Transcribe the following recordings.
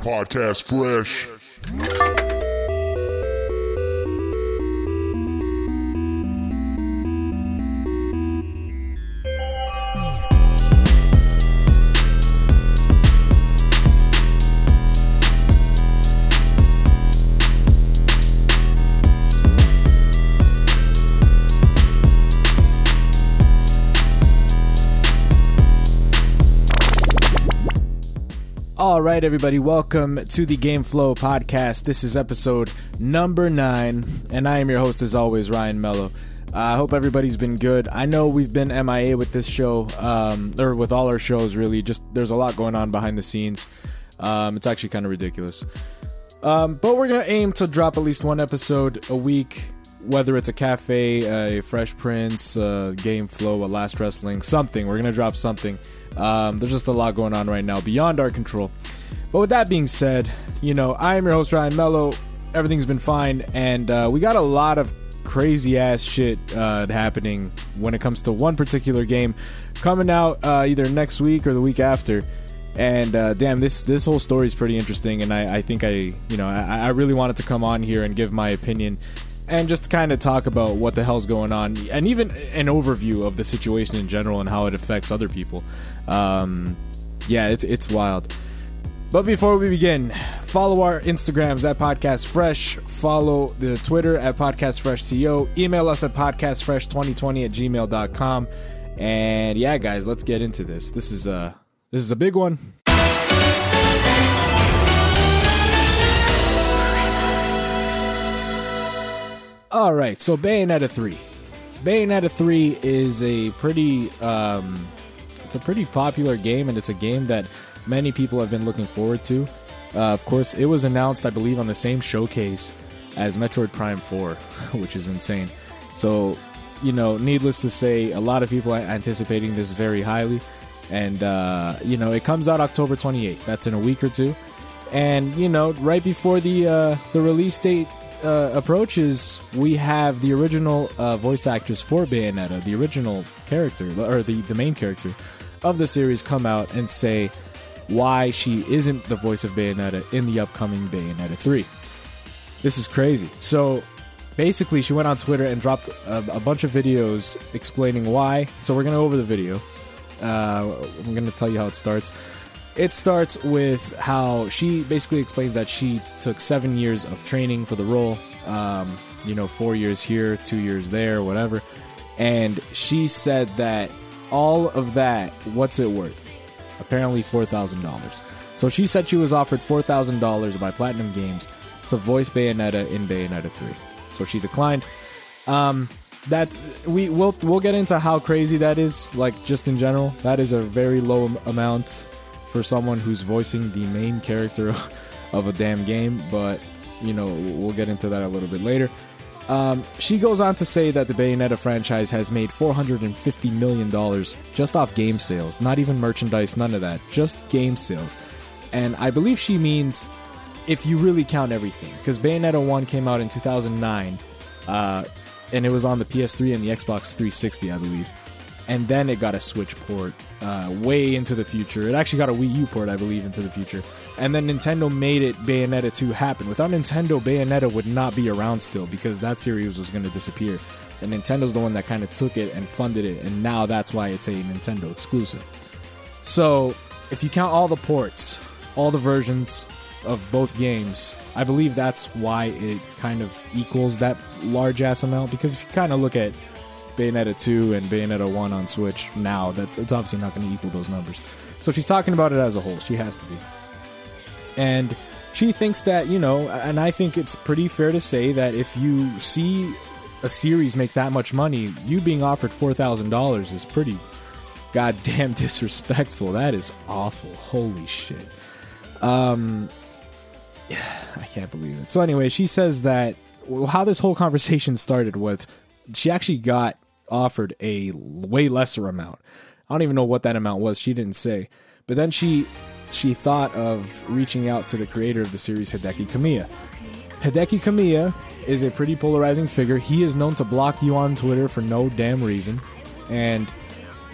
Podcast Fresh. All right, everybody, welcome to the Game Flow podcast. This is episode number nine, and I am your host, as always, Ryan Melo. I hope everybody's been good. I know we've been MIA with this show, um, or with all our shows, really. Just there's a lot going on behind the scenes. Um, it's actually kind of ridiculous. Um, but we're going to aim to drop at least one episode a week, whether it's a cafe, a Fresh Prince, a Game Flow, a Last Wrestling, something. We're going to drop something. Um, there's just a lot going on right now beyond our control. But with that being said, you know, I am your host, Ryan Melo. Everything's been fine, and uh, we got a lot of crazy ass shit uh, happening when it comes to one particular game coming out uh, either next week or the week after. And uh, damn, this this whole story is pretty interesting, and I, I think I you know I, I really wanted to come on here and give my opinion and just kind of talk about what the hell's going on and even an overview of the situation in general and how it affects other people. Um, yeah, it's it's wild. But before we begin, follow our Instagrams at Podcast Fresh, follow the Twitter at Podcast Fresh CO, email us at podcastfresh2020 at gmail.com. And yeah, guys, let's get into this. This is a this is a big one. All right, so Bayonetta 3. Bayonetta 3 is a pretty um it's a pretty popular game and it's a game that many people have been looking forward to. Uh, of course, it was announced I believe on the same showcase as Metroid Prime 4, which is insane. So, you know, needless to say, a lot of people are anticipating this very highly and uh, you know, it comes out October 28th. That's in a week or two. And, you know, right before the uh, the release date uh, approaches, we have the original uh, voice actors for Bayonetta, the original character, or the, the main character of the series, come out and say why she isn't the voice of Bayonetta in the upcoming Bayonetta 3. This is crazy. So basically, she went on Twitter and dropped a, a bunch of videos explaining why. So we're to go over the video. Uh, I'm to tell you how it starts. It starts with how she basically explains that she t- took seven years of training for the role. Um, you know, four years here, two years there, whatever. And she said that all of that, what's it worth? Apparently $4,000. So she said she was offered $4,000 by Platinum Games to voice Bayonetta in Bayonetta 3. So she declined. Um, we will we'll get into how crazy that is. Like just in general, that is a very low amount for someone who's voicing the main character of a damn game. But you know, we'll get into that a little bit later. Um, she goes on to say that the Bayonetta franchise has made $450 million just off game sales, not even merchandise, none of that, just game sales. And I believe she means if you really count everything, because Bayonetta 1 came out in 2009, uh, and it was on the PS3 and the Xbox 360, I believe. And then it got a Switch port uh, way into the future. It actually got a Wii U port, I believe, into the future. And then Nintendo made it Bayonetta 2 happen. Without Nintendo, Bayonetta would not be around still because that series was going to disappear. And Nintendo's the one that kind of took it and funded it, and now that's why it's a Nintendo exclusive. So, if you count all the ports, all the versions of both games, I believe that's why it kind of equals that large ass amount. Because if you kind of look at Bayonetta 2 and Bayonetta 1 on Switch now, that's it's obviously not going to equal those numbers. So she's talking about it as a whole. She has to be. And she thinks that, you know, and I think it's pretty fair to say that if you see a series make that much money, you being offered $4,000 is pretty goddamn disrespectful. That is awful. Holy shit. Um, I can't believe it. So anyway, she says that how this whole conversation started with she actually got offered a way lesser amount. I don't even know what that amount was. She didn't say. But then she she thought of reaching out to the creator of the series, Hideki Kamiya. Hideki Kamiya is a pretty polarizing figure. He is known to block you on Twitter for no damn reason, and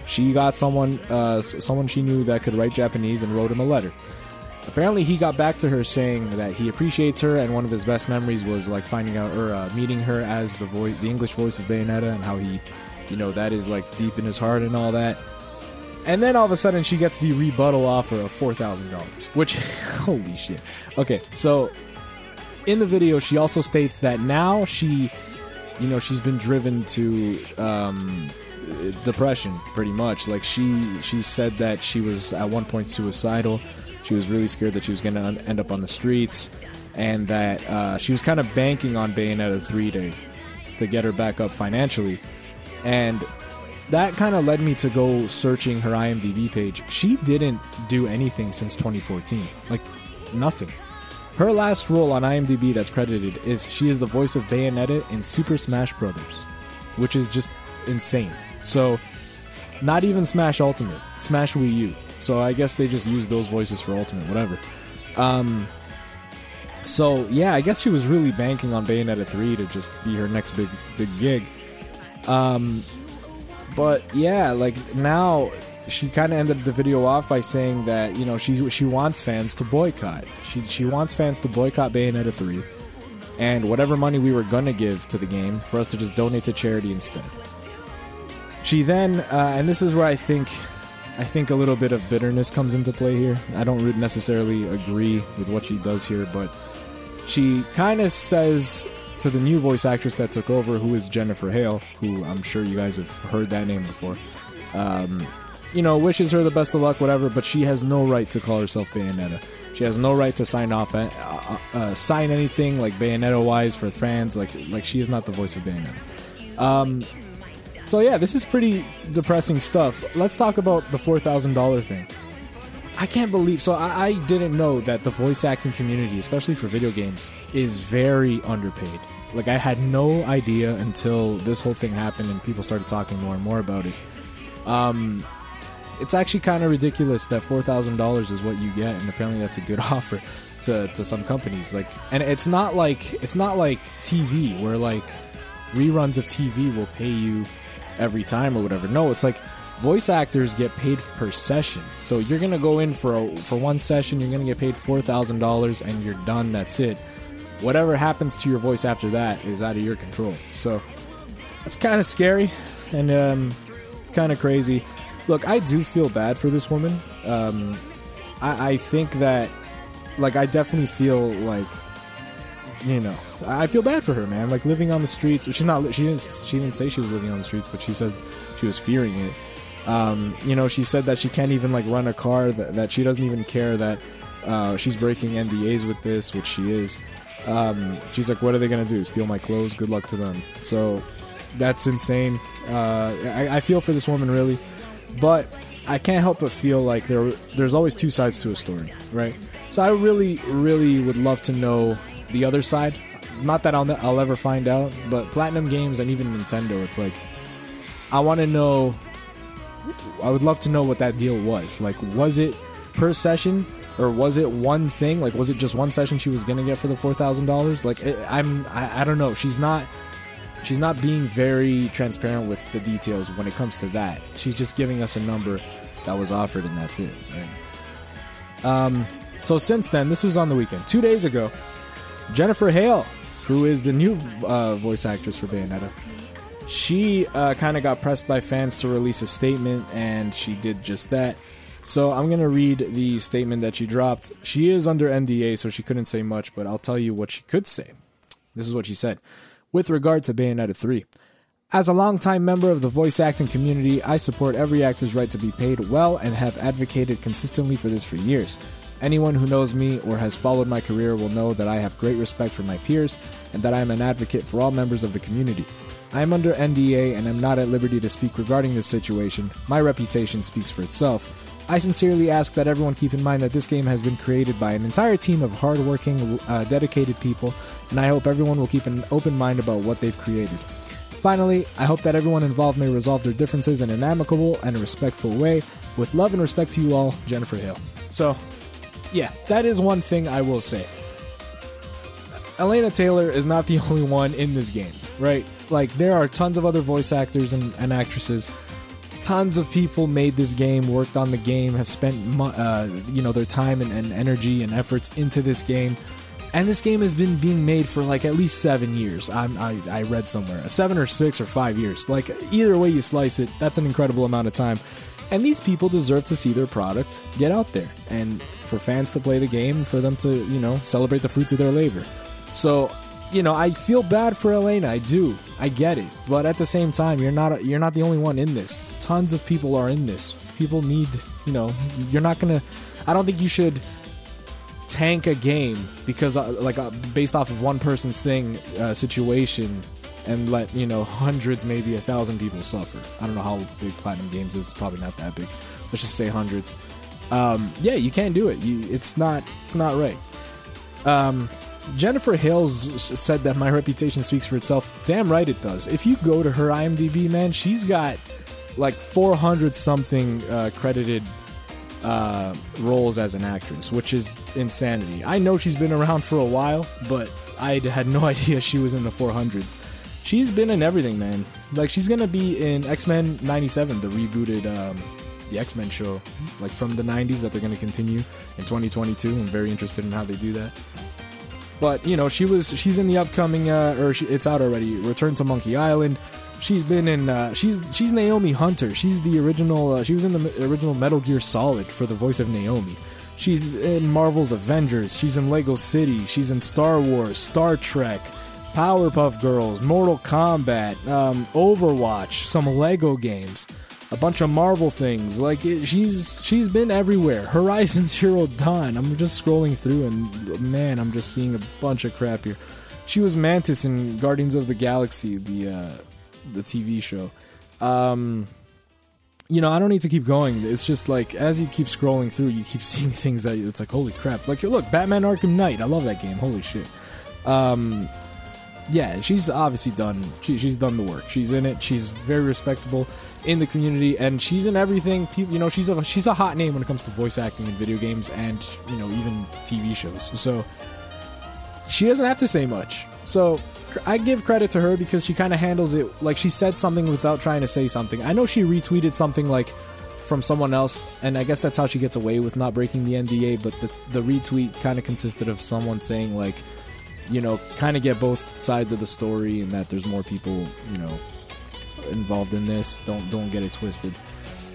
she got someone uh, someone she knew that could write Japanese and wrote him a letter. apparently he got back to her saying that he appreciates her and one of his best memories was like finding out or uh, meeting her as the voice the english voice of bayonetta and how he you know that is like deep in his heart and all that. And then all of a sudden she gets the rebuttal offer of $4000 which holy shit. Okay so in the video she also states that now she you know she's been driven to um, depression pretty much. Like she she said that she was at one point suicidal. She was really scared that she was going to end up on the streets and that uh, she was kind of banking on bayonetta 3 to to get her back up financially and that kind of led me to go searching her imdb page she didn't do anything since 2014 like nothing her last role on IMDb that's credited is she is the voice of Bayonetta in Super Smash Bros., which is just insane. So, not even Smash Ultimate, Smash Wii U. So I guess they just used those voices for Ultimate, whatever. Um, so yeah, I guess she was really banking on Bayonetta 3 to just be her next big big gig. Um, but yeah, like now she kind of ended the video off by saying that you know she she wants fans to boycott. She she wants fans to boycott Bayonetta 3 and whatever money we were gonna give to the game for us to just donate to charity instead. She then, uh, and this is where I think I think a little bit of bitterness comes into play here. I don't necessarily agree with what she does here, but she kind of says to the new voice actress that took over, who is Jennifer Hale, who I'm sure you guys have heard that name before. Um, you know, wishes her the best of luck, whatever, but she has no right to call herself Bayonetta. She has no right to sign off, uh, uh, uh, sign anything like Bayonetta wise for fans. Like, like she is not the voice of Bayonetta. Um, so yeah, this is pretty depressing stuff. Let's talk about the four thousand dollar thing. I can't believe. So I, I didn't know that the voice acting community, especially for video games, is very underpaid. Like I had no idea until this whole thing happened and people started talking more and more about it. Um, it's actually kind of ridiculous that four thousand dollars is what you get, and apparently that's a good offer to, to some companies. Like, and it's not like it's not like TV where like reruns of TV will pay you every time or whatever. No, it's like voice actors get paid per session. So you're gonna go in for a, for one session, you're gonna get paid four thousand dollars, and you're done. That's it. Whatever happens to your voice after that is out of your control. So that's kind of scary, and um, it's kind of crazy. Look, I do feel bad for this woman. Um, I, I think that, like, I definitely feel like, you know, I feel bad for her, man. Like living on the streets. She's not. She didn't. She didn't say she was living on the streets, but she said she was fearing it. Um, you know, she said that she can't even like run a car. That, that she doesn't even care that uh, she's breaking NDAs with this, which she is. Um, she's like, what are they gonna do? Steal my clothes? Good luck to them. So that's insane. Uh, I, I feel for this woman really. But I can't help but feel like there there's always two sides to a story, right? So I really, really would love to know the other side. Not that I'll I'll ever find out, but Platinum Games and even Nintendo, it's like I want to know. I would love to know what that deal was. Like, was it per session, or was it one thing? Like, was it just one session she was gonna get for the four thousand dollars? Like, I'm I, I don't know. She's not she's not being very transparent with the details when it comes to that. She's just giving us a number that was offered, and that's it. Right? Um, so since then, this was on the weekend. Two days ago, Jennifer Hale, who is the new uh, voice actress for Bayonetta, she uh, kind of got pressed by fans to release a statement, and she did just that. So I'm gonna read the statement that she dropped. She is under NDA, so she couldn't say much, but I'll tell you what she could say. This is what she said with regard to Bayonetta 3. As a longtime member of the voice acting community, I support every actor's right to be paid well and have advocated consistently for this for years. Anyone who knows me or has followed my career will know that I have great respect for my peers and that I am an advocate for all members of the community. I am under NDA and am not at liberty to speak regarding this situation. My reputation speaks for itself. I sincerely ask that everyone keep in mind that this game has been created by an entire team of hardworking, uh, dedicated people, and I hope everyone will keep an open mind about what they've created. Finally, I hope that everyone involved may resolve their differences in an amicable and respectful way. With love and respect to you all, Jennifer Hale. So, yeah, that is one thing I will say. Elena Taylor is not the only one in this game, right? Like, there are tons of other voice actors and, and actresses tons of people made this game, worked on the game, have spent uh, you know their time and, and energy and efforts into this game. And this game has been being made for like at least seven years. I'm, I, I read somewhere seven or six or five years. Like either way you slice it, that's an incredible amount of time. And these people deserve to see their product get out there, and for fans to play the game, for them to you know celebrate the fruits of their labor. So you know, I feel bad for Elena. I do. I get it. But at the same time, you're not you're not the only one in this. Tons of people are in this. People need, you know, you're not going to I don't think you should tank a game because uh, like uh, based off of one person's thing uh, situation and let, you know, hundreds maybe a thousand people suffer. I don't know how big Platinum Games is. It's probably not that big. Let's just say hundreds. Um, yeah, you can't do it. You, it's not it's not right. Um, Jennifer Hales said that my reputation speaks for itself. Damn right it does. If you go to her IMDb, man, she's got like 400 something uh, credited uh, roles as an actress, which is insanity. I know she's been around for a while, but I had no idea she was in the 400s. She's been in everything, man. Like she's gonna be in X Men '97, the rebooted um, the X Men show, like from the '90s that they're gonna continue in 2022. I'm very interested in how they do that. But you know, she was she's in the upcoming uh, or she, it's out already. Return to Monkey Island. She's been in. Uh, she's she's Naomi Hunter. She's the original. Uh, she was in the original Metal Gear Solid for the voice of Naomi. She's in Marvel's Avengers. She's in Lego City. She's in Star Wars, Star Trek, Powerpuff Girls, Mortal Kombat, um, Overwatch, some Lego games a bunch of Marvel things. Like it, she's she's been everywhere. Horizon Zero Dawn. I'm just scrolling through and man, I'm just seeing a bunch of crap here. She was Mantis in Guardians of the Galaxy, the uh, the TV show. Um, you know, I don't need to keep going. It's just like as you keep scrolling through, you keep seeing things that it's like, holy crap! Like, look, Batman Arkham Knight. I love that game. Holy shit. Um, yeah, she's obviously done. She, she's done the work. She's in it. She's very respectable in the community, and she's in everything. You know, she's a she's a hot name when it comes to voice acting in video games and you know even TV shows. So she doesn't have to say much. So I give credit to her because she kind of handles it like she said something without trying to say something. I know she retweeted something like from someone else, and I guess that's how she gets away with not breaking the NDA. But the the retweet kind of consisted of someone saying like you know, kind of get both sides of the story and that there's more people, you know, involved in this. Don't don't get it twisted.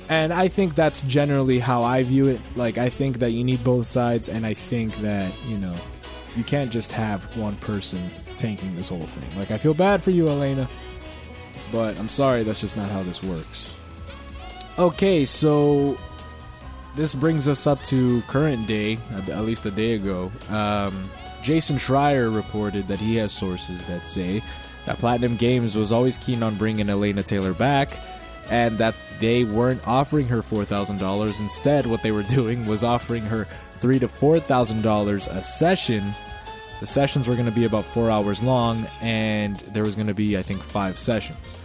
And I think that's generally how I view it. Like I think that you need both sides and I think that, you know, you can't just have one person tanking this whole thing. Like I feel bad for you, Elena, but I'm sorry that's just not how this works. Okay, so this brings us up to current day, at least a day ago. Um, Jason Schreier reported that he has sources that say that Platinum Games was always keen on bringing Elena Taylor back and that they weren't offering her $4,000. Instead, what they were doing was offering her three to $4,000 a session. The sessions were going to be about four hours long, and there was going to be, I think, five sessions.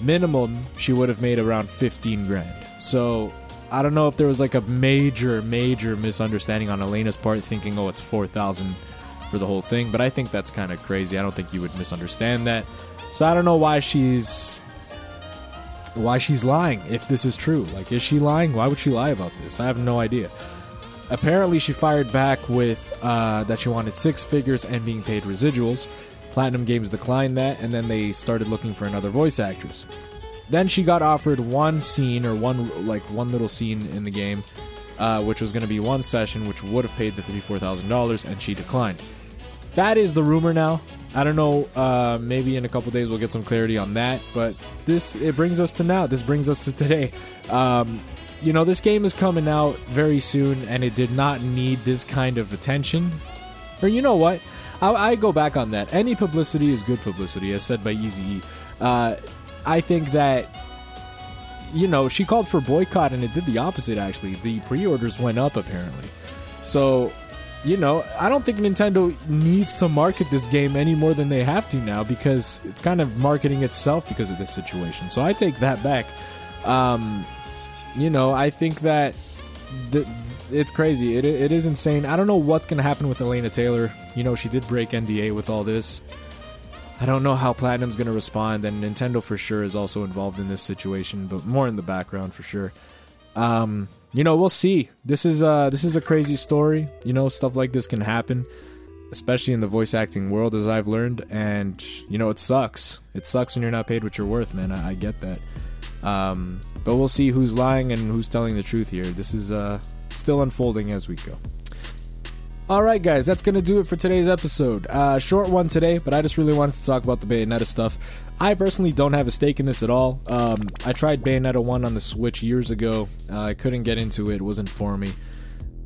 Minimum, she would have made around 15 grand. So I don't know if there was like a major, major misunderstanding on Elena's part, thinking, oh, it's 4,000 for the whole thing, but I think that's kind of crazy. I don't think you would misunderstand that. So I don't know why she's why she's lying if this is true. Like is she lying? Why would she lie about this? I have no idea. Apparently she fired back with uh, that she wanted six figures and being paid residuals. Platinum Games declined that and then they started looking for another voice actress. Then she got offered one scene or one like one little scene in the game, uh, which was going to be one session, which would have paid the thirty-four thousand dollars, and she declined that is the rumor now. I don't know. Uh, maybe in a couple days we'll get some clarity on that. But this it brings us to now. This brings us to today. Um, you know, this game is coming out very soon, and it did not need this kind of attention. Or you know what? I, I go back on that. Any publicity is good publicity, as said by Easy. Uh, I think that you know she called for boycott, and it did the opposite. Actually, the pre-orders went up apparently. So you know, I don't think Nintendo needs to market this game any more than they have to now because it's kind of marketing itself because of this situation. So I take that back. Um, you know, I think that the, it's crazy. It, it is insane. I don't know what's going to happen with Elena Taylor. You know, she did break NDA with all this. I don't know how Platinum's going to respond, and Nintendo for sure is also involved in this situation, but more in the background for sure. Um, you know, we'll see. This is uh this is a crazy story. You know, stuff like this can happen, especially in the voice acting world, as I've learned. And you know, it sucks. It sucks when you're not paid what you're worth, man. I, I get that. Um, but we'll see who's lying and who's telling the truth here. This is uh still unfolding as we go. All right, guys, that's going to do it for today's episode. Uh, short one today, but I just really wanted to talk about the Bayonetta stuff. I personally don't have a stake in this at all. Um, I tried Bayonetta 1 on the Switch years ago. Uh, I couldn't get into it, it wasn't for me.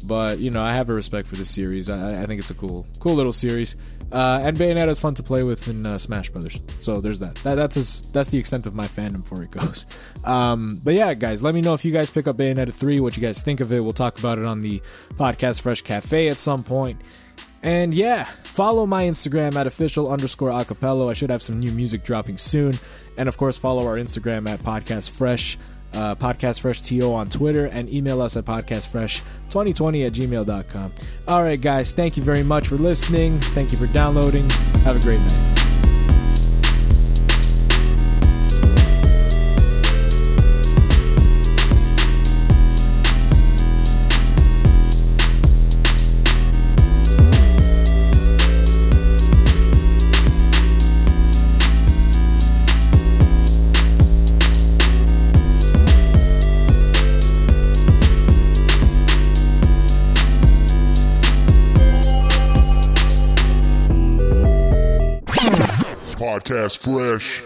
But, you know, I have a respect for this series. I, I think it's a cool cool little series. Uh, and Bayonetta is fun to play with in uh, Smash Brothers. So there's that. that that's as, that's the extent of my fandom for it goes. Um, but yeah, guys, let me know if you guys pick up Bayonetta 3, what you guys think of it. We'll talk about it on the Podcast Fresh Cafe at some point. And yeah, follow my Instagram at official underscore acapello. I should have some new music dropping soon. And of course, follow our Instagram at Podcast Fresh, uh, Podcast Fresh TO on Twitter, and email us at podcastfresh2020 at gmail.com. All right, guys, thank you very much for listening. Thank you for downloading. Have a great night. Podcast Fresh.